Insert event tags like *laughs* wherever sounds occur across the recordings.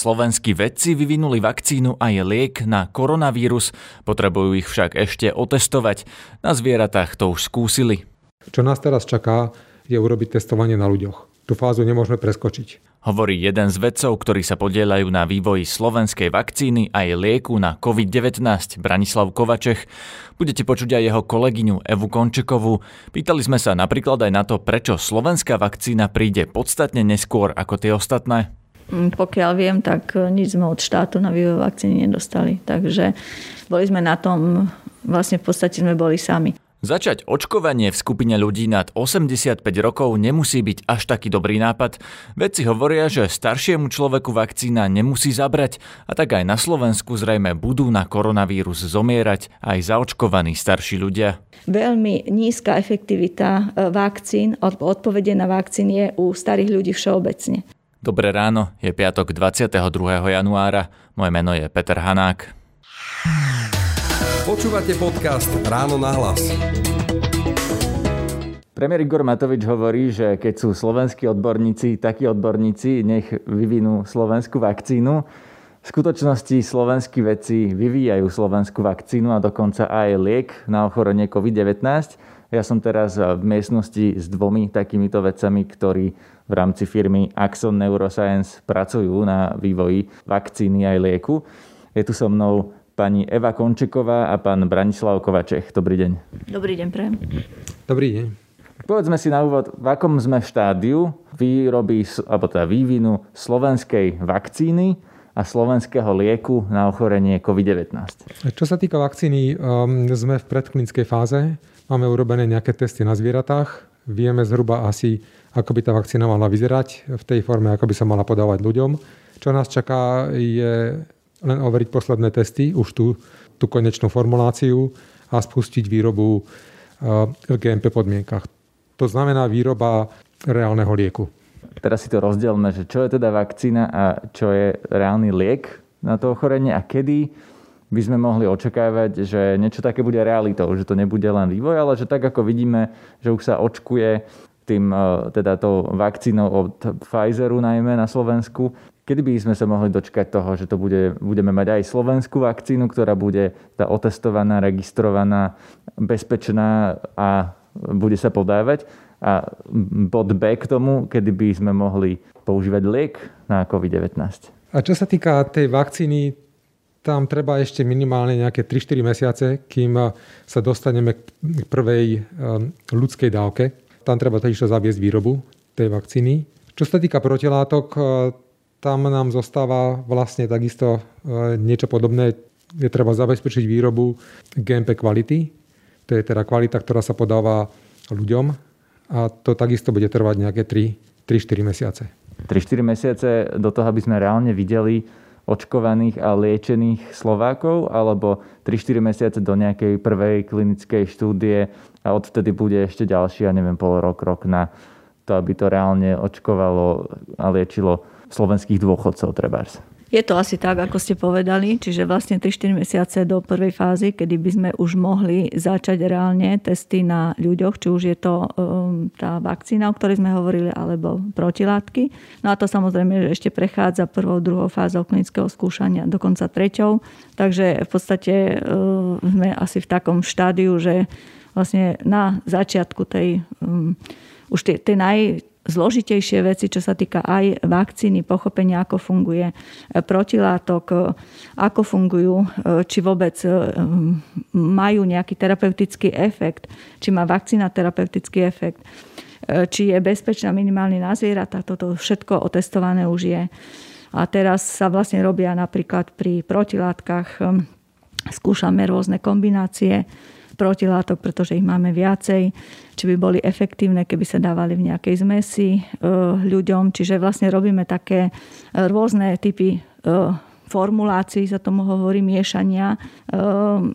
Slovenskí vedci vyvinuli vakcínu a je liek na koronavírus, potrebujú ich však ešte otestovať. Na zvieratách to už skúsili. Čo nás teraz čaká, je urobiť testovanie na ľuďoch. Tú fázu nemôžeme preskočiť. Hovorí jeden z vedcov, ktorí sa podielajú na vývoji slovenskej vakcíny a jej lieku na COVID-19, Branislav Kovačech. Budete počuť aj jeho kolegyňu Evu Končekovú. Pýtali sme sa napríklad aj na to, prečo slovenská vakcína príde podstatne neskôr ako tie ostatné. Mm, pokiaľ viem, tak e, nič sme od štátu na vývoj vakcíny nedostali. Takže boli sme na tom, vlastne v podstate sme boli sami. Začať očkovanie v skupine ľudí nad 85 rokov nemusí byť až taký dobrý nápad. Vedci hovoria, že staršiemu človeku vakcína nemusí zabrať a tak aj na Slovensku zrejme budú na koronavírus zomierať aj zaočkovaní starší ľudia. Veľmi nízka efektivita e, vakcín, odpovede na vakcín je u starých ľudí všeobecne. Dobré ráno, je piatok 22. januára. Moje meno je Peter Hanák. Počúvate podcast Ráno na hlas. Premiér Igor Matovič hovorí, že keď sú slovenskí odborníci, takí odborníci, nech vyvinú slovenskú vakcínu. V skutočnosti slovenskí vedci vyvíjajú slovenskú vakcínu a dokonca aj liek na ochorenie COVID-19. Ja som teraz v miestnosti s dvomi takýmito vedcami, ktorí v rámci firmy Axon Neuroscience pracujú na vývoji vakcíny aj lieku. Je tu so mnou pani Eva Končeková a pán Branislav Kovačech. Dobrý deň. Dobrý deň, prejem. Dobrý deň. Povedzme si na úvod, v akom sme v štádiu výroby, alebo teda vývinu slovenskej vakcíny a slovenského lieku na ochorenie COVID-19. Čo sa týka vakcíny, um, sme v predklinickej fáze. Máme urobené nejaké testy na zvieratách. Vieme zhruba asi ako by tá vakcína mala vyzerať v tej forme, ako by sa mala podávať ľuďom. Čo nás čaká je len overiť posledné testy, už tú, tú konečnú formuláciu a spustiť výrobu v GMP podmienkach. To znamená výroba reálneho lieku. Teraz si to rozdielme, že čo je teda vakcína a čo je reálny liek na to ochorenie a kedy by sme mohli očakávať, že niečo také bude realitou, že to nebude len vývoj, ale že tak ako vidíme, že už sa očkuje tým, e, teda tou vakcínou od Pfizeru najmä na Slovensku. Kedy by sme sa mohli dočkať toho, že to bude, budeme mať aj slovenskú vakcínu, ktorá bude tá otestovaná, registrovaná, bezpečná a bude sa podávať? A bod B k tomu, kedy by sme mohli používať liek na COVID-19. A čo sa týka tej vakcíny, tam treba ešte minimálne nejaké 3-4 mesiace, kým sa dostaneme k prvej e, ľudskej dávke tam treba takisto zaviesť výrobu tej vakcíny. Čo sa týka protilátok, e, tam nám zostáva vlastne takisto niečo podobné. Je treba zabezpečiť výrobu GMP kvality. To je teda kvalita, ktorá sa podáva ľuďom a to takisto bude trvať nejaké 3-4 mesiace. 3-4 mesiace do toho, aby sme reálne videli očkovaných a liečených Slovákov, alebo 3-4 mesiace do nejakej prvej klinickej štúdie a odvtedy bude ešte ďalší, ja neviem, pol rok, rok na to, aby to reálne očkovalo a liečilo slovenských dôchodcov trebárs. Je to asi tak, ako ste povedali, čiže vlastne 3-4 mesiace do prvej fázy, kedy by sme už mohli začať reálne testy na ľuďoch, či už je to um, tá vakcína, o ktorej sme hovorili, alebo protilátky. No a to samozrejme že ešte prechádza prvou, druhou fázou klinického skúšania, dokonca treťou. Takže v podstate um, sme asi v takom štádiu, že vlastne na začiatku tej um, už tie, tie naj, zložitejšie veci, čo sa týka aj vakcíny, pochopenia, ako funguje e, protilátok, e, ako fungujú, e, či vôbec majú nejaký terapeutický efekt, či má vakcína terapeutický efekt, či je bezpečná minimálne na zvieratá. Toto všetko otestované už je. A teraz sa vlastne robia napríklad pri protilátkach, skúšame rôzne kombinácie protilátok, pretože ich máme viacej, či by boli efektívne, keby sa dávali v nejakej zmesi e, ľuďom. Čiže vlastne robíme také e, rôzne typy e, formulácií, sa tomu hovorí miešania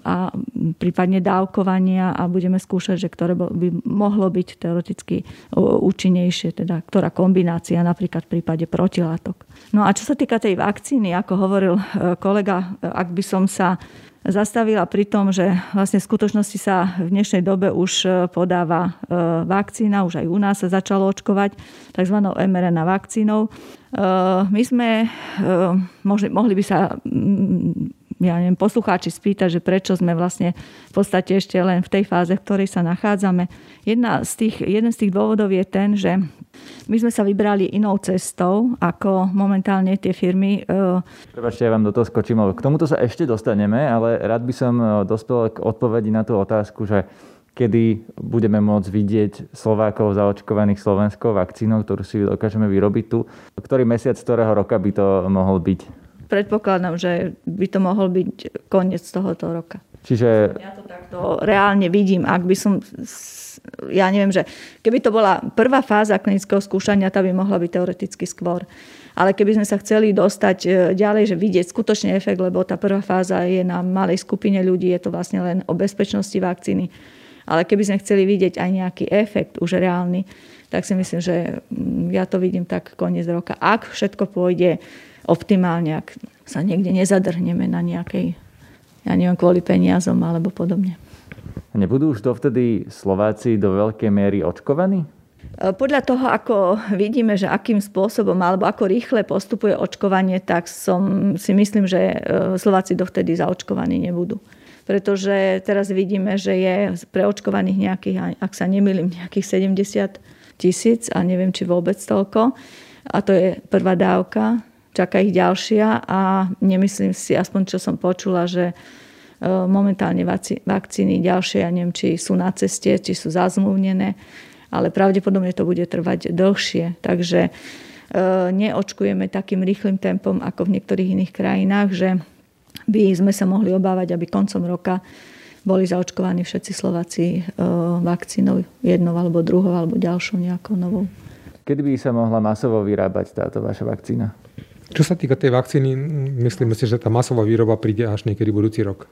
a prípadne dávkovania a budeme skúšať, že ktoré by mohlo byť teoreticky účinnejšie, teda ktorá kombinácia napríklad v prípade protilátok. No a čo sa týka tej vakcíny, ako hovoril kolega, ak by som sa zastavila pri tom, že vlastne v skutočnosti sa v dnešnej dobe už e, podáva e, vakcína, už aj u nás sa začalo očkovať tzv. mRNA vakcínou. E, my sme, mohli, mohli by sa ja neviem, poslucháči spýtať, že prečo sme vlastne v podstate ešte len v tej fáze, v ktorej sa nachádzame. Jedna z tých, jeden z tých dôvodov je ten, že my sme sa vybrali inou cestou, ako momentálne tie firmy. E, Prepačte, ja vám do toho skočím, k tomuto sa ešte dostaneme, ale rád by som e, dospel k odpovedi na tú otázku, že kedy budeme môcť vidieť Slovákov zaočkovaných slovenskou vakcínou, ktorú si dokážeme vyrobiť tu. Ktorý mesiac, ktorého roka by to mohol byť? Predpokladám, že by to mohol byť koniec tohoto roka. Čiže... Ja to takto reálne vidím. Ak by som, ja neviem, že keby to bola prvá fáza klinického skúšania, tá by mohla byť teoreticky skôr. Ale keby sme sa chceli dostať e, ďalej, že vidieť skutočne efekt, lebo tá prvá fáza je na malej skupine ľudí, je to vlastne len o bezpečnosti vakcíny. Ale keby sme chceli vidieť aj nejaký efekt už reálny, tak si myslím, že mm, ja to vidím tak koniec roka. Ak všetko pôjde optimálne, ak sa niekde nezadrhneme na nejakej, ja neviem, kvôli peniazom alebo podobne. Nebudú už dovtedy Slováci do veľkej miery očkovaní? E, podľa toho, ako vidíme, že akým spôsobom alebo ako rýchle postupuje očkovanie, tak som si myslím, že e, Slováci dovtedy zaočkovaní nebudú. Pretože teraz vidíme, že je preočkovaných nejakých, ak sa nemýlim, nejakých 70 tisíc a neviem, či vôbec toľko. A to je prvá dávka čaká ich ďalšia a nemyslím si, aspoň čo som počula, že e, momentálne vakcíny ďalšie, ja neviem, či sú na ceste, či sú zazmluvnené, ale pravdepodobne to bude trvať dlhšie. Takže e, neočkujeme takým rýchlým tempom ako v niektorých iných krajinách, že by sme sa mohli obávať, aby koncom roka boli zaočkovaní všetci Slováci e, vakcínou jednou alebo druhou alebo ďalšou nejakou novou. Kedy by sa mohla masovo vyrábať táto vaša vakcína? Čo sa týka tej vakcíny, myslíme si, že tá masová výroba príde až niekedy budúci rok.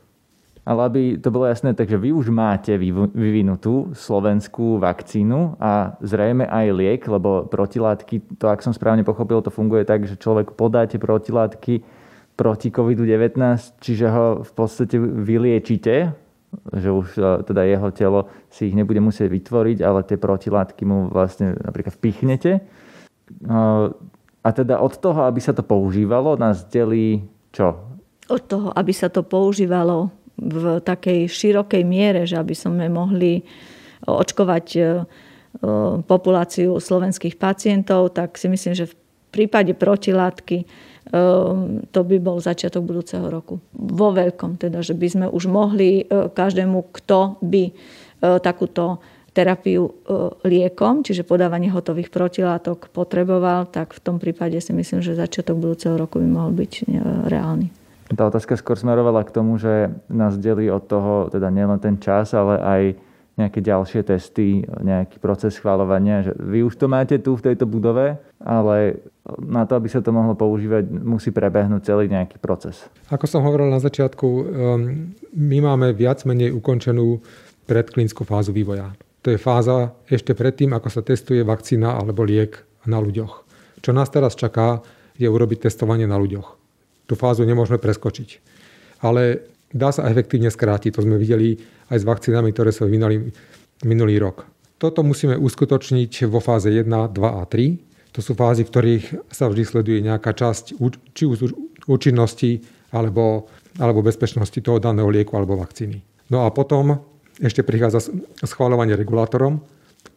Ale aby to bolo jasné, takže vy už máte vyvinutú slovenskú vakcínu a zrejme aj liek, lebo protilátky, to ak som správne pochopil, to funguje tak, že človek podáte protilátky proti COVID-19, čiže ho v podstate vyliečite, že už e, teda jeho telo si ich nebude musieť vytvoriť, ale tie protilátky mu vlastne napríklad vpichnete. A teda od toho, aby sa to používalo, nás delí čo? Od toho, aby sa to používalo v takej širokej miere, že aby sme mohli očkovať e, e, populáciu slovenských pacientov, tak si myslím, že v prípade protilátky e, to by bol začiatok budúceho roku. Vo veľkom, teda, že by sme už mohli každému, kto by takúto terapiu e, liekom, čiže podávanie hotových protilátok potreboval, tak v tom prípade si myslím, že začiatok budúceho roku by mohol byť e, reálny. Tá otázka skôr smerovala k tomu, že nás delí od toho teda nielen ten čas, ale aj nejaké ďalšie testy, nejaký proces schváľovania. Že vy už to máte tu v tejto budove, ale na to, aby sa to mohlo používať, musí prebehnúť celý nejaký proces. Ako som hovoril na začiatku, um, my máme viac menej ukončenú predklinickú fázu vývoja. To je fáza ešte predtým, ako sa testuje vakcína alebo liek na ľuďoch. Čo nás teraz čaká, je urobiť testovanie na ľuďoch. Tú fázu nemôžeme preskočiť. Ale dá sa efektívne skrátiť. To sme videli aj s vakcínami, ktoré sa vyvinali minulý rok. Toto musíme uskutočniť vo fáze 1, 2 a 3. To sú fázy, v ktorých sa vždy sleduje nejaká časť či už účinnosti alebo, alebo bezpečnosti toho daného lieku alebo vakcíny. No a potom ešte prichádza schváľovanie regulátorom,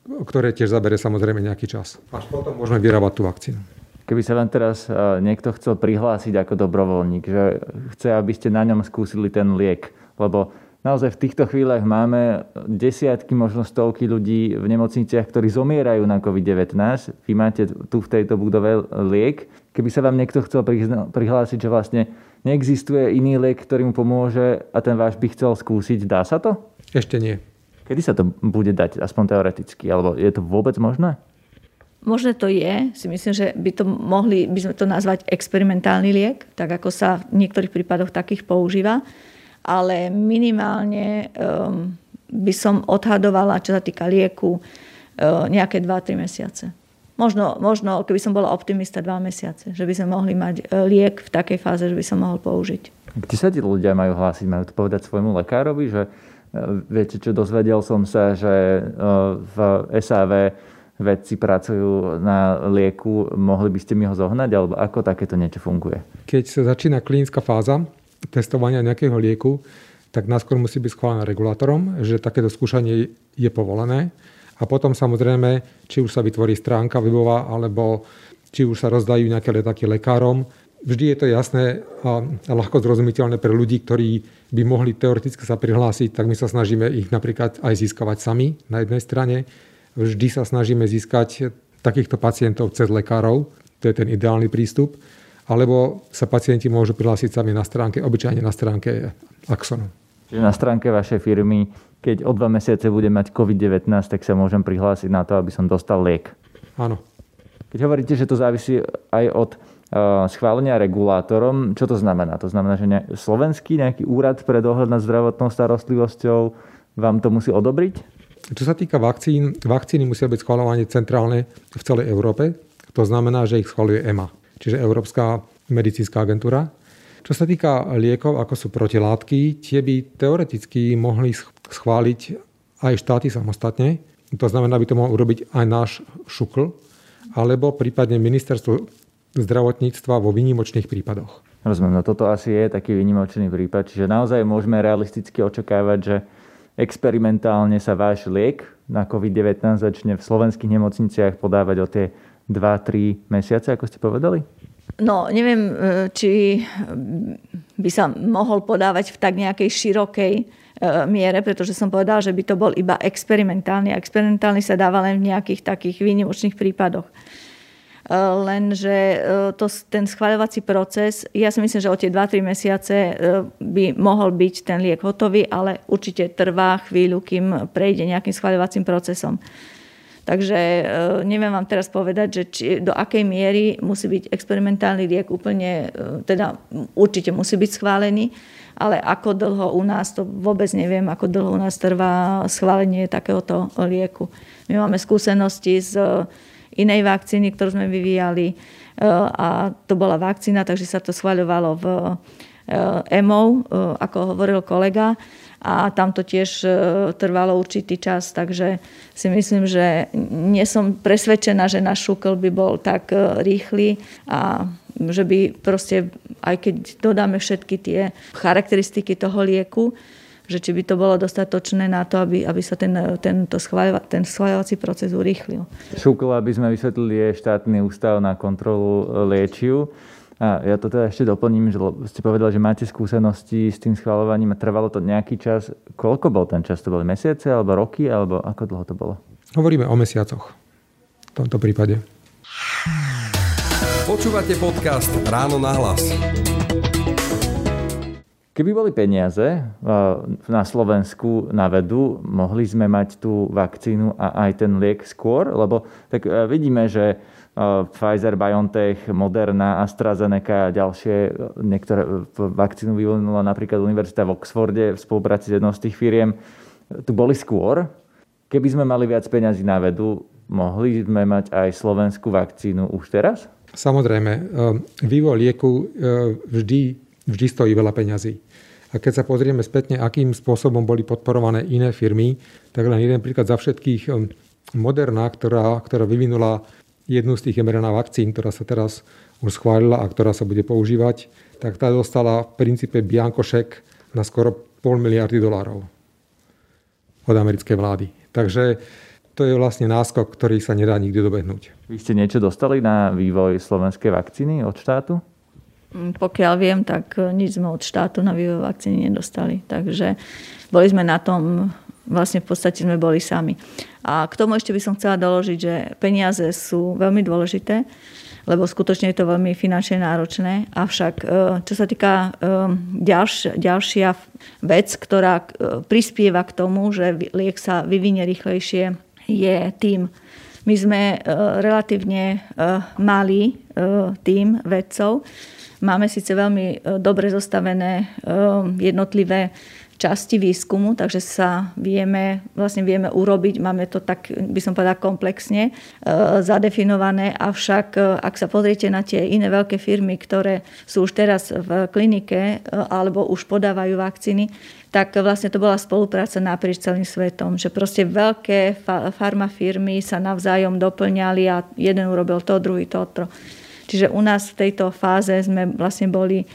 ktoré tiež zabere samozrejme nejaký čas. Až potom môžeme vyrábať tú vakcínu. Keby sa vám teraz e, niekto chcel prihlásiť ako dobrovoľník, že chce, aby ste na ňom skúsili ten liek, lebo naozaj v týchto chvíľach máme desiatky, možno stovky ľudí v nemocniciach, ktorí zomierajú na COVID-19. Vy máte tu v tejto budove liek. Keby sa vám niekto chcel prihlásiť, že vlastne neexistuje iný liek, ktorý mu pomôže a ten váš by chcel skúsiť, dá sa to? Ešte nie. Kedy sa to bude dať, aspoň teoreticky? Alebo je to vôbec možné? Možné to je. Si myslím, že by to mohli by sme to nazvať experimentálny liek, tak ako sa v niektorých prípadoch takých používa. ale minimálne um, by som odhadovala, čo sa týka lieku, uh, nejaké 2-3 mesiace. Možno, možno, keby som bola optimista, 2 mesiace, že by sme mohli mať uh, liek v takej fáze, že by som mohol použiť. Kde sa tí ľudia majú hlásiť? Majú to povedať svojmu lekárovi, že viete čo, dozvedel som sa, že v SAV vedci pracujú na lieku, mohli by ste mi ho zohnať, alebo ako takéto niečo funguje? Keď sa začína klinická fáza testovania nejakého lieku, tak náskôr musí byť schválená regulátorom, že takéto skúšanie je povolené. A potom samozrejme, či už sa vytvorí stránka webová, alebo či už sa rozdajú nejaké letáky lekárom. Vždy je to jasné a ľahko zrozumiteľné pre ľudí, ktorí by mohli teoreticky sa prihlásiť, tak my sa snažíme ich napríklad aj získavať sami na jednej strane Vždy sa snažíme získať takýchto pacientov cez lekárov, to je ten ideálny prístup, alebo sa pacienti môžu prihlásiť sami na stránke, obyčajne na stránke Axonu. Čiže na stránke vašej firmy, keď o dva mesiace budem mať COVID-19, tak sa môžem prihlásiť na to, aby som dostal liek. Áno. Keď hovoríte, že to závisí aj od schválenia regulátorom, čo to znamená? To znamená, že ne, slovenský nejaký úrad pre dohľad nad zdravotnou starostlivosťou vám to musí odobriť? Čo sa týka vakcín, vakcíny musia byť schváľované centrálne v celej Európe. To znamená, že ich schvaluje EMA, čiže Európska medicínska agentúra. Čo sa týka liekov, ako sú protilátky, tie by teoreticky mohli schváliť aj štáty samostatne. To znamená, by to mohol urobiť aj náš šukl, alebo prípadne ministerstvo zdravotníctva vo výnimočných prípadoch. Rozumiem, no toto asi je taký výnimočný prípad, čiže naozaj môžeme realisticky očakávať, že experimentálne sa váš liek na COVID-19 začne v slovenských nemocniciach podávať o tie 2-3 mesiace, ako ste povedali? No, neviem, e, či by sa mohol podávať v tak nejakej širokej e, miere, pretože som povedala, že by to bol iba experimentálny. A experimentálny sa dáva len v nejakých takých výnimočných prípadoch lenže e, to, ten schváľovací proces, ja si myslím, že o tie 2-3 mesiace e, by mohol byť ten liek hotový, ale určite trvá chvíľu, kým prejde nejakým schváľovacím procesom. Takže neviem vám teraz povedať, že či, do akej miery musí byť experimentálny liek úplne, teda určite musí byť schválený, ale ako dlho u nás, to vôbec neviem, ako dlho u nás trvá schválenie takéhoto lieku. My máme skúsenosti s inej vakcíny, ktorú sme vyvíjali e, a to bola vakcína, takže sa to schváľovalo v EMO, e, ako hovoril kolega. A tam to tiež e, trvalo určitý čas, takže si myslím, že nie som presvedčená, že náš šukl by bol tak rýchly a že by proste, aj keď dodáme všetky tie charakteristiky toho lieku, že či by to bolo dostatočné na to, aby, aby sa ten, tento schváľova, ten schváľovací proces urýchlil. Šukl, aby sme vysvetlili, je štátny ústav na kontrolu liečiv. A ja to teda ešte doplním, že ste povedali, že máte skúsenosti s tým schváľovaním a trvalo to nejaký čas. Koľko bol ten čas? To boli mesiace alebo roky? Alebo ako dlho to bolo? Hovoríme o mesiacoch v tomto prípade. Počúvate podcast Ráno na hlas. Keby boli peniaze na Slovensku na vedu, mohli sme mať tú vakcínu a aj ten liek skôr? Lebo tak e, vidíme, že e, Pfizer, BioNTech, Moderna, AstraZeneca a ďalšie, e, niektoré vakcínu vyvinula napríklad Univerzita v Oxforde v spolupráci s jednou z tých firiem. Tu boli skôr. Keby sme mali viac peňazí na vedu, mohli sme mať aj slovenskú vakcínu už teraz? Samozrejme. Vývoj lieku vždy, vždy stojí veľa peňazí. Keď sa pozrieme spätne, akým spôsobom boli podporované iné firmy, tak len jeden príklad za všetkých. Um, Moderna, ktorá, ktorá vyvinula jednu z tých mRNA vakcín, ktorá sa teraz už schválila a ktorá sa bude používať, tak tá dostala v princípe biankošek na skoro pol miliardy dolárov od americkej vlády. Takže to je vlastne náskok, ktorý sa nedá nikdy dobehnúť. Vy ste niečo dostali na vývoj slovenskej vakcíny od štátu? Mm, pokiaľ viem, tak e, nič sme od štátu na vývoj vakcíny nedostali. Takže boli sme na tom, vlastne v podstate sme boli sami. A k tomu ešte by som chcela doložiť, že peniaze sú veľmi dôležité, lebo skutočne je to veľmi finančne náročné. Avšak e, čo sa týka e, ďalš, ďalšia vec, ktorá prispieva k tomu, že liek sa vyvinie rýchlejšie, je tým. My sme relatívne malý tým vedcov. Máme síce veľmi dobre zostavené jednotlivé časti výskumu, takže sa vieme, vlastne vieme urobiť, máme to tak, by som povedala, komplexne e, zadefinované, avšak e, ak sa pozriete na tie iné veľké firmy, ktoré sú už teraz v klinike e, alebo už podávajú vakcíny, tak vlastne to bola spolupráca naprieč celým svetom, že proste veľké farmafirmy sa navzájom doplňali a jeden urobil to, druhý to, to. Čiže u nás v tejto fáze sme vlastne boli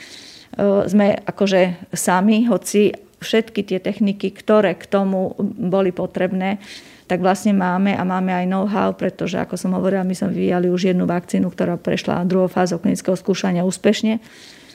sme akože sami, hoci všetky tie techniky, ktoré k tomu boli potrebné, tak vlastne máme a máme aj know-how, pretože ako som hovorila, my sme vyvíjali už jednu vakcínu, ktorá prešla druhou fázou klinického skúšania úspešne.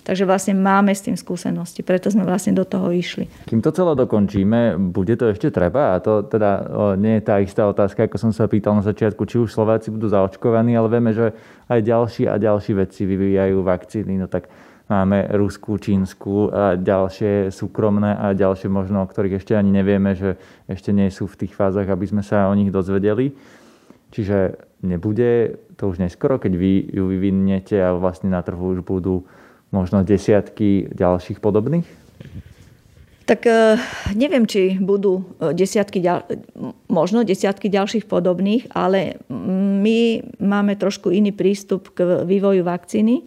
Takže vlastne máme s tým skúsenosti, preto sme vlastne do toho išli. Kým to celé dokončíme, bude to ešte treba? A to teda nie je tá istá otázka, ako som sa pýtal na začiatku, či už Slováci budú zaočkovaní, ale vieme, že aj ďalší a ďalší vedci vyvíjajú vakcíny. No tak Máme Rusku, Čínsku a ďalšie súkromné a ďalšie možno, o ktorých ešte ani nevieme, že ešte nie sú v tých fázach, aby sme sa o nich dozvedeli. Čiže nebude to už neskoro, keď vy ju vyvinete a vlastne na trhu už budú možno desiatky ďalších podobných? Tak e, neviem, či budú e, desiatky, možno desiatky ďalších podobných, ale my máme trošku iný prístup k vývoju vakcíny.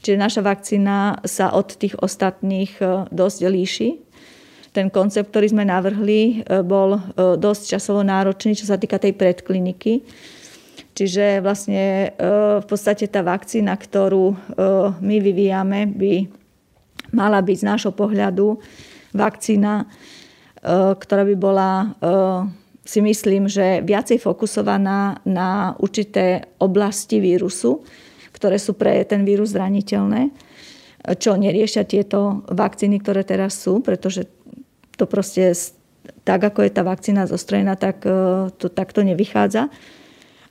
Čiže naša vakcína sa od tých ostatných e, dosť líši. Ten koncept, ktorý sme navrhli, bol dosť časovo náročný, čo sa týka tej predkliniky. Čiže vlastne v podstate tá vakcína, ktorú my vyvíjame, by mala byť z nášho pohľadu vakcína, ktorá by bola si myslím, že viacej fokusovaná na určité oblasti vírusu, ktoré sú pre ten vírus zraniteľné, čo neriešia tieto vakcíny, ktoré teraz sú, pretože to proste tak, ako je tá vakcína zostrojená, tak to takto nevychádza.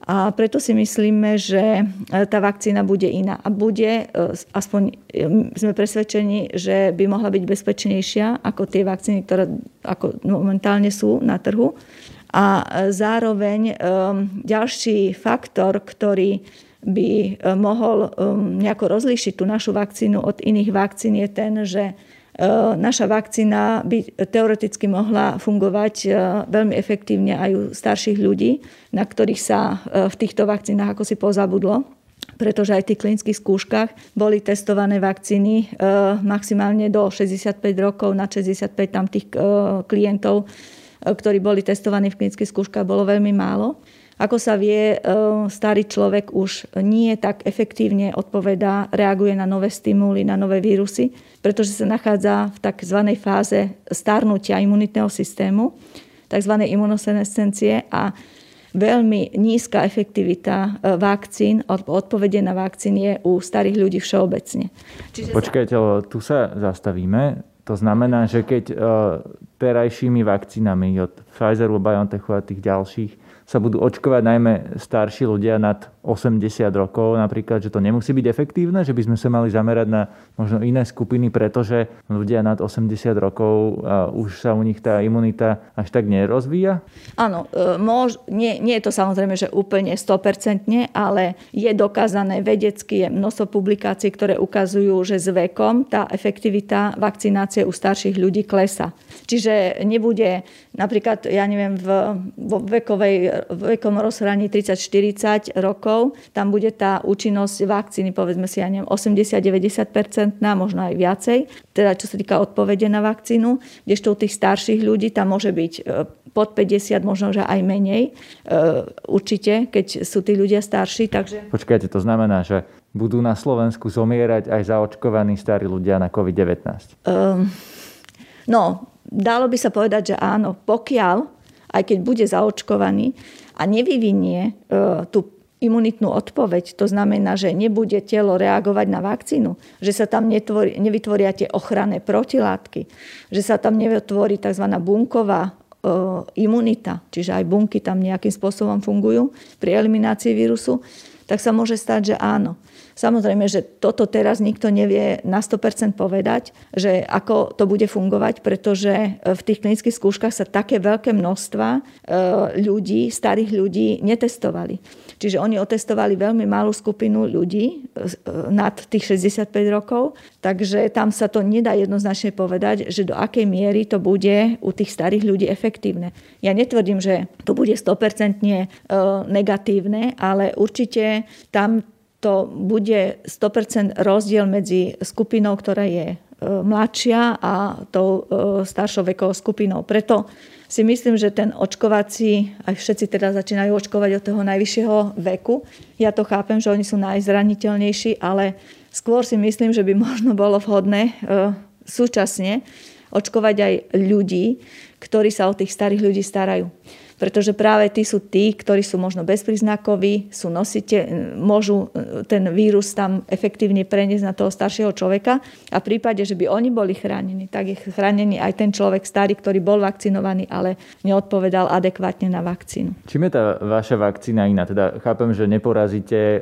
A preto si myslíme, že e, tá vakcína bude iná. A bude, e, aspoň sme presvedčení, že by mohla byť bezpečnejšia ako tie vakcíny, ktoré ako momentálne sú na trhu. A zároveň ďalší faktor, ktorý by e, mohol nejako rozlíšiť tú našu vakcínu od iných vakcín je ten, že e, naša vakcína by teoreticky mohla fungovať e, veľmi efektívne aj u starších ľudí, na ktorých sa v týchto vakcínach ako si pozabudlo pretože aj v tých klinických skúškach boli testované vakcíny maximálne do 65 rokov, na 65 tam tých klientov, ktorí boli testovaní v klinických skúškach, bolo veľmi málo. Ako sa vie, e, starý človek už nie tak efektívne odpovedá, reaguje na nové stimuly, na nové vírusy, pretože sa nachádza v tzv. fáze starnutia imunitného systému, tzv. imunosenescencie a veľmi nízka efektivita e, vakcín, odpovede na vakcín je u starých ľudí všeobecne. Čiže Počkajte, tu sa zastavíme. To znamená, že keď e, terajšími vakcínami od Pfizeru, BioNTechu a tých ďalších sa budú očkovať najmä starší ľudia nad 80 rokov napríklad, že to nemusí byť efektívne, že by sme sa mali zamerať na možno iné skupiny, pretože ľudia nad 80 rokov už sa u nich tá imunita až tak nerozvíja? Áno, e, mož, nie, nie je to samozrejme, že úplne 100%, ale je dokázané vedecky, je množstvo publikácií, ktoré ukazujú, že s vekom tá efektivita vakcinácie u starších ľudí klesa. Čiže nebude napríklad, ja neviem, v, vo vekovej vekom rozhraní 30-40 rokov, tam bude tá účinnosť vakcíny, povedzme si, ja neviem, 80-90%, možno aj viacej, teda čo sa týka odpovede na vakcínu, kdežto u tých starších ľudí tam môže byť e, pod 50, možno že aj menej, e, určite, keď sú tí ľudia starší. Takže... Počkajte, to znamená, že budú na Slovensku zomierať aj zaočkovaní starí ľudia na COVID-19? Um, ehm, no, dalo by sa povedať, že áno, pokiaľ aj keď bude zaočkovaný a nevyvinie e, tú imunitnú odpoveď, to znamená, že nebude telo reagovať na vakcínu, že sa tam netvorí, nevytvoria tie ochranné protilátky, že sa tam nevytvorí tzv. bunková e, imunita, čiže aj bunky tam nejakým spôsobom fungujú pri eliminácii vírusu, tak sa môže stať, že áno. Samozrejme, že toto teraz nikto nevie na 100% povedať, že ako to bude fungovať, pretože v tých klinických skúškach sa také veľké množstva e, ľudí, starých ľudí netestovali. Čiže oni otestovali veľmi malú skupinu ľudí e, nad tých 65 rokov, takže tam sa to nedá jednoznačne povedať, že do akej miery to bude u tých starých ľudí efektívne. Ja netvrdím, že to bude 100% e, negatívne, ale určite tam to bude 100% rozdiel medzi skupinou, ktorá je e, mladšia a tou e, staršou vekovou skupinou. Preto si myslím, že ten očkovací, aj všetci teda začínajú očkovať od toho najvyššieho veku. Ja to chápem, že oni sú najzraniteľnejší, ale skôr si myslím, že by možno bolo vhodné e, súčasne očkovať aj ľudí, ktorí sa o tých starých ľudí starajú pretože práve tí sú tí, ktorí sú možno bezpríznakoví, sú nosite, môžu e, ten vírus tam efektívne preniesť na toho staršieho človeka a v prípade, že by oni boli chránení, tak je chránený aj ten človek starý, ktorý bol vakcinovaný, ale neodpovedal adekvátne na vakcínu. Čím je tá vaša vakcína iná? Teda chápem, že neporazíte e,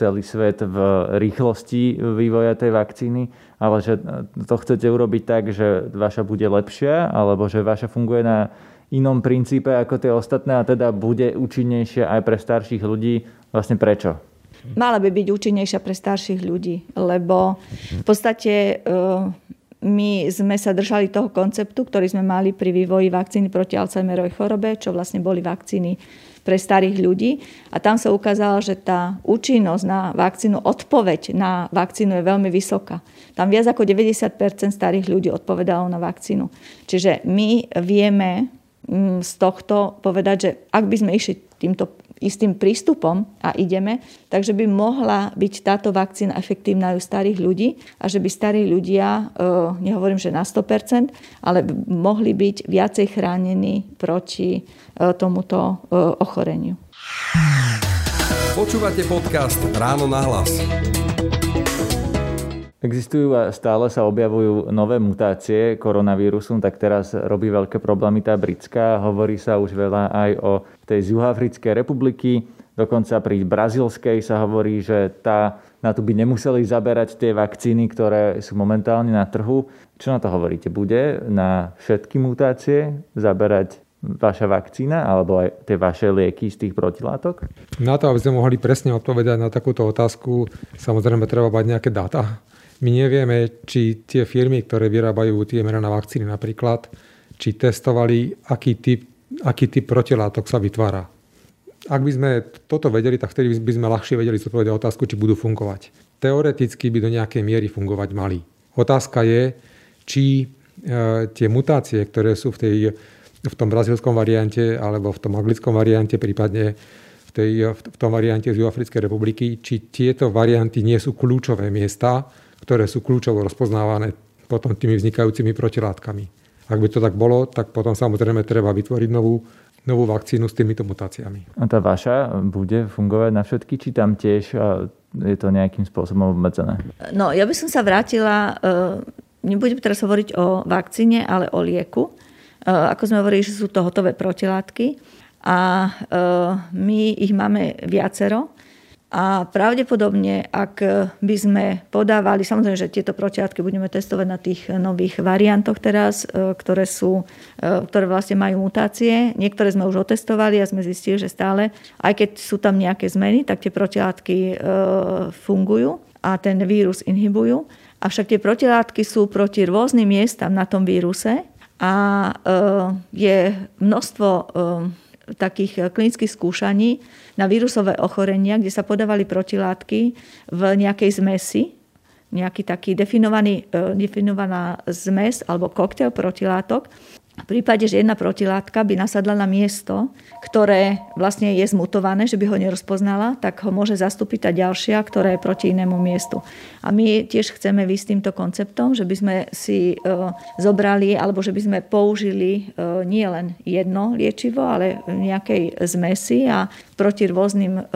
celý svet v rýchlosti vývoja tej vakcíny, ale že to chcete urobiť tak, že vaša bude lepšia, alebo že vaša funguje na inom princípe ako tie ostatné a teda bude účinnejšia aj pre starších ľudí. Vlastne prečo? Mala by byť účinnejšia pre starších ľudí, lebo v podstate e, my sme sa držali toho konceptu, ktorý sme mali pri vývoji vakcíny proti Alzheimerovej chorobe, čo vlastne boli vakcíny pre starých ľudí. A tam sa ukázalo, že tá účinnosť na vakcínu, odpoveď na vakcínu je veľmi vysoká. Tam viac ako 90% starých ľudí odpovedalo na vakcínu. Čiže my vieme z tohto povedať, že ak by sme išli týmto istým prístupom a ideme, takže by mohla byť táto vakcína efektívna aj u starých ľudí a že by starí ľudia, e, nehovorím, že na 100%, ale mohli byť viacej chránení proti e, tomuto e, ochoreniu. Počúvate podcast Ráno na hlas. Existujú a stále sa objavujú nové mutácie koronavírusu, tak teraz robí veľké problémy tá britská. Hovorí sa už veľa aj o tej z Juhafrickej republiky. Dokonca pri brazilskej sa hovorí, že tá, na tu by nemuseli zaberať tie vakcíny, ktoré sú momentálne na trhu. Čo na to hovoríte? Bude na všetky mutácie zaberať vaša vakcína alebo aj tie vaše lieky z tých protilátok? Na to, aby sme mohli presne odpovedať na takúto otázku, samozrejme treba mať nejaké dáta my nevieme, či tie firmy, ktoré vyrábajú tie mRNA vakcíny napríklad, či testovali, aký typ, aký typ protilátok sa vytvára. Ak by sme toto vedeli, tak vtedy by sme ľahšie vedeli zodpovedať otázku, či budú fungovať. Teoreticky by do nejakej miery fungovať mali. Otázka je, či e, tie mutácie, ktoré sú v, tej, v tom brazilskom variante alebo v tom anglickom variante, prípadne v, tej, v tom variante z Juafrickej republiky, či tieto varianty nie sú kľúčové miesta, ktoré sú kľúčovo rozpoznávané potom tými vznikajúcimi protilátkami. Ak by to tak bolo, tak potom samozrejme treba vytvoriť novú, novú vakcínu s týmito mutáciami. A tá vaša bude fungovať na všetky, či tam tiež je to nejakým spôsobom obmedzené? No, ja by som sa vrátila, e, nebudem teraz hovoriť o vakcíne, ale o lieku. E, ako sme hovorili, že sú to hotové protilátky a e, my ich máme viacero a pravdepodobne, ak by sme podávali, samozrejme, že tieto protiátky budeme testovať na tých nových variantoch teraz, e, ktoré, sú, ktoré vlastne majú mutácie. Niektoré sme už otestovali a sme zistili, že stále, aj keď sú tam nejaké zmeny, tak tie protilátky fungujú a ten vírus inhibujú. Avšak tie protilátky sú proti rôznym miestam na tom víruse a je množstvo takých eh, klinických skúšaní na vírusové ochorenia, kde sa podávali protilátky v nejakej zmesi, nejaký taký definovaný, eh, definovaná zmes alebo koktail protilátok v prípade, že jedna protilátka by nasadla na miesto, ktoré vlastne je zmutované, že by ho nerozpoznala, tak ho môže zastúpiť tá ďalšia, ktorá je proti inému miestu. A my tiež chceme výsť týmto konceptom, že by sme si e, zobrali, alebo že by sme použili e, nie len jedno liečivo, ale nejakej zmesi a proti rôznym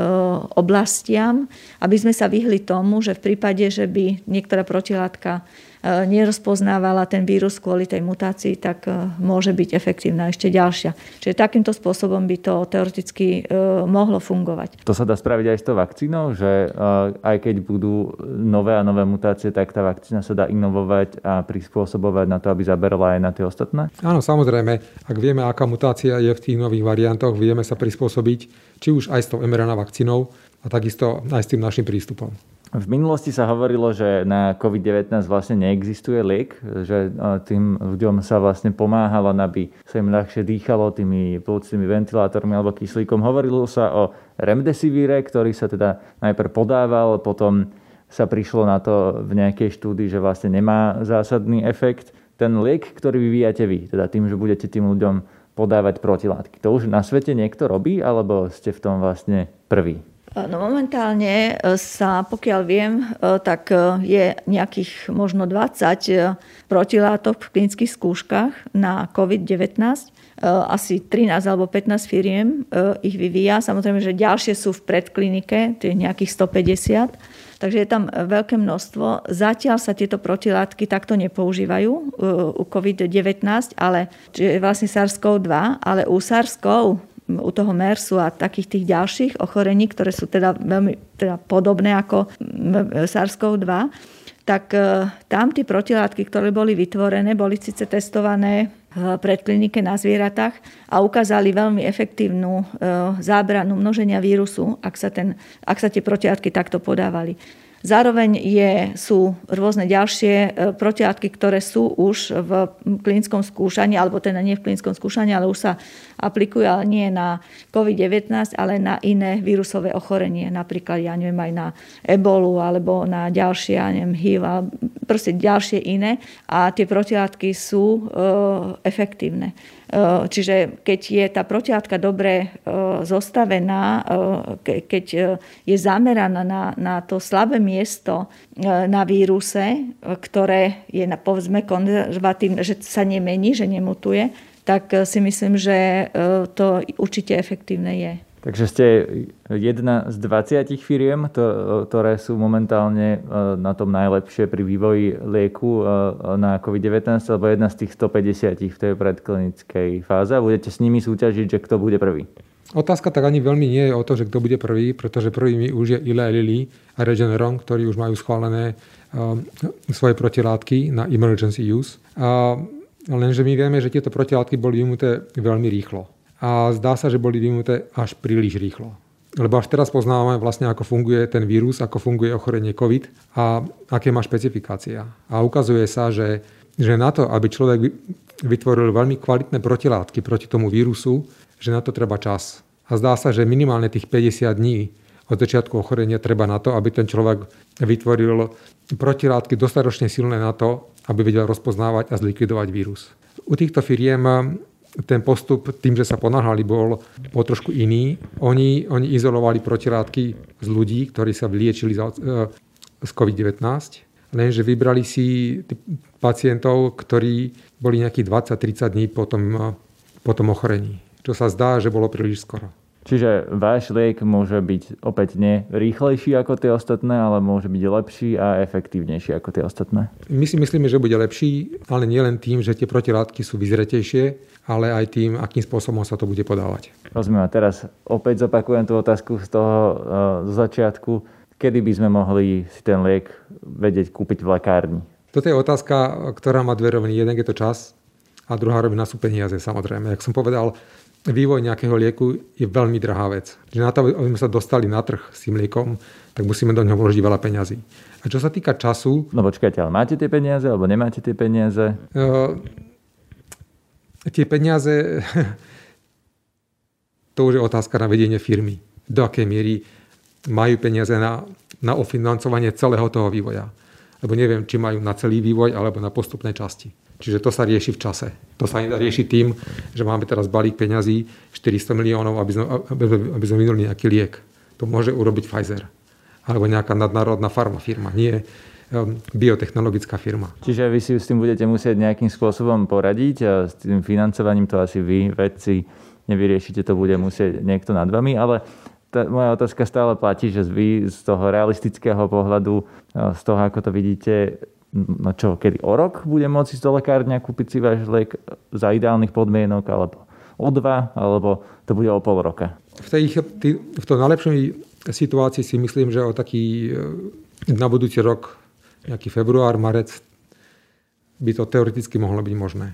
oblastiam, aby sme sa vyhli tomu, že v prípade, že by niektorá protilátka E, nerozpoznávala ten vírus kvôli tej mutácii, tak e, môže byť efektívna ešte ďalšia. Čiže takýmto spôsobom by to teoreticky e, mohlo fungovať. To sa dá spraviť aj s tou vakcínou, že aj keď budú nové a nové mutácie, tak tá vakcína sa dá inovovať a prispôsobovať na to, aby zaberala aj na tie ostatné? Áno, samozrejme. Ak vieme, aká mutácia je v tých nových variantoch, vieme sa prispôsobiť či už aj s tou mRNA vakcínou a takisto aj s tým našim prístupom. V minulosti sa hovorilo, že na COVID-19 vlastne neexistuje liek, že tým ľuďom sa vlastne pomáhalo, aby sa im ľahšie dýchalo tými plúcnymi ventilátormi alebo kyslíkom. Hovorilo sa o remdesivíre, ktorý sa teda najprv podával, potom sa prišlo na to v nejakej štúdii, že vlastne nemá zásadný efekt. Ten liek, ktorý vyvíjate vy, teda tým, že budete tým ľuďom podávať protilátky. To už na svete niekto robí, alebo ste v tom vlastne prvý? No momentálne e, sa, pokiaľ viem, e, tak e, je nejakých možno 20 protilátok v klinických skúškach na COVID-19. Asi 13 alebo 15 firiem ich vyvíja. Samozrejme, že ďalšie sú v predklinike, to je nejakých 150. Takže je tam veľké množstvo. Zatiaľ sa tieto protilátky takto nepoužívajú u COVID-19, ale vlastne SARS-CoV-2, ale u SARS-CoV u toho MERSu a takých tých ďalších ochorení, ktoré sú teda veľmi teda podobné ako SARS-CoV-2, tak e, tam tie protilátky, ktoré boli vytvorené, boli síce testované v predklinike na zvieratách a ukázali veľmi efektívnu e, zábranu množenia vírusu, ak sa, ten, ak sa tie protilátky takto podávali. Zároveň je, sú rôzne ďalšie e, protilátky, ktoré sú už v klinickom skúšaní, alebo teda nie v klinickom skúšaní, ale už sa aplikujú, ale nie na COVID-19, ale na iné vírusové ochorenie. Napríklad, ja neviem, aj na ebolu, alebo na ďalšie, ja neviem, HIV, proste ďalšie iné. A tie protilátky sú e, efektívne. Eh, čiže keď je tá protilátka dobre eh, zostavená, eh, keď je zameraná na, na to slabé miesto na víruse, ktoré je povedzme konzervatívne, že sa nemení, že nemutuje, tak si myslím, že to určite efektívne je. Takže ste jedna z 20 firiem, ktoré sú momentálne e, na tom najlepšie pri vývoji lieku e, na COVID-19, alebo jedna z tých 150 v tej predklinickej fáze a budete s nimi súťažiť, že kto bude prvý. Otázka tak ani veľmi nie je o to, že kto bude prvý, pretože prvými už je Eli Lilly a Regeneron, ktorí už majú schválené um, svoje protilátky na emergency use. A, lenže my vieme, že tieto protilátky boli vymuté veľmi rýchlo a zdá sa, že boli vyvinuté až príliš rýchlo. Lebo až teraz poznáme vlastne, ako funguje ten vírus, ako funguje ochorenie COVID a aké má špecifikácia. A ukazuje sa, že, že na to, aby človek vytvoril veľmi kvalitné protilátky proti tomu vírusu, že na to treba čas. A zdá sa, že minimálne tých 50 dní od začiatku ochorenia treba na to, aby ten človek vytvoril protilátky dostatočne silné na to, aby vedel rozpoznávať a zlikvidovať vírus. U týchto firiem ten postup tým, že sa ponáhali, bol, bol trošku iný. Oni, oni izolovali protilátky z ľudí, ktorí sa vyliečili za, e, z COVID-19, lenže vybrali si pacientov, ktorí boli nejakých 20-30 dní po tom, e, po tom ochorení, čo sa zdá, že bolo príliš skoro. Čiže váš liek môže byť opäť nie rýchlejší ako tie ostatné, ale môže byť lepší a efektívnejší ako tie ostatné. My si myslíme, že bude lepší, ale nielen tým, že tie protilátky sú vyzretejšie, ale aj tým, akým spôsobom sa to bude podávať. Rozumiem. A teraz opäť zopakujem tú otázku z toho uh, z začiatku. Kedy by sme mohli si ten liek vedieť kúpiť v lekárni? Toto je otázka, ktorá má dve roviny. Jeden je to čas a druhá rovina sú peniaze, samozrejme. Jak som povedal, vývoj nejakého lieku je veľmi drahá vec. Že na to, aby sme sa dostali na trh s tým liekom, tak musíme do neho vložiť veľa peňazí. A čo sa týka času... No počkajte, ale máte tie peniaze alebo nemáte tie peniaze? Uh, tie peniaze... *laughs* to už je otázka na vedenie firmy. Do akej miery majú peniaze na, na ofinancovanie celého toho vývoja. Lebo neviem, či majú na celý vývoj alebo na postupné časti. Čiže to sa rieši v čase. To sa nedá riešiť tým, že máme teraz balík peňazí 400 miliónov, aby sme, aby sme vynuli nejaký liek. To môže urobiť Pfizer. Alebo nejaká nadnárodná farmafirma. Nie um, biotechnologická firma. Čiže vy si s tým budete musieť nejakým spôsobom poradiť a s tým financovaním to asi vy, vedci, nevyriešite, to bude musieť niekto nad vami, ale tá, moja otázka stále platí, že vy z toho realistického pohľadu, z toho, ako to vidíte, no čo, kedy o rok bude môcť ísť do lekárňa kúpiť si váš liek za ideálnych podmienok, alebo o dva, alebo to bude o pol roka? V tej, v tej najlepšej situácii si myslím, že o taký na budúci rok, nejaký február, marec, by to teoreticky mohlo byť možné.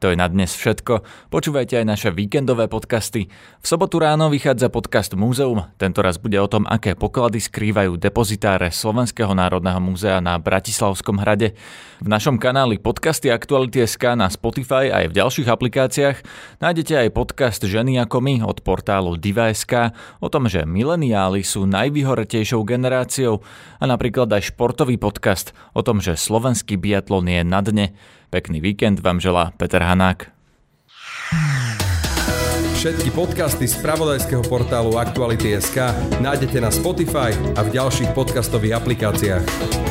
To je na dnes všetko. Počúvajte aj naše víkendové podcasty. V sobotu ráno vychádza podcast Múzeum. Tento raz bude o tom, aké poklady skrývajú depozitáre Slovenského národného múzea na Bratislavskom hrade. V našom kanáli Podcasty Aktuality.sk na Spotify aj v ďalších aplikáciách nájdete aj podcast Ženy ako my od portálu Diva.sk o tom, že mileniáli sú najvyhoretejšou generáciou a napríklad aj športový podcast o tom, že slovenský biatlon je na dne. Pekný víkend vám želá Peter Hanák. Všetky podcasty z pravodajského portálu Aktuality.sk nájdete na Spotify a v ďalších podcastových aplikáciách.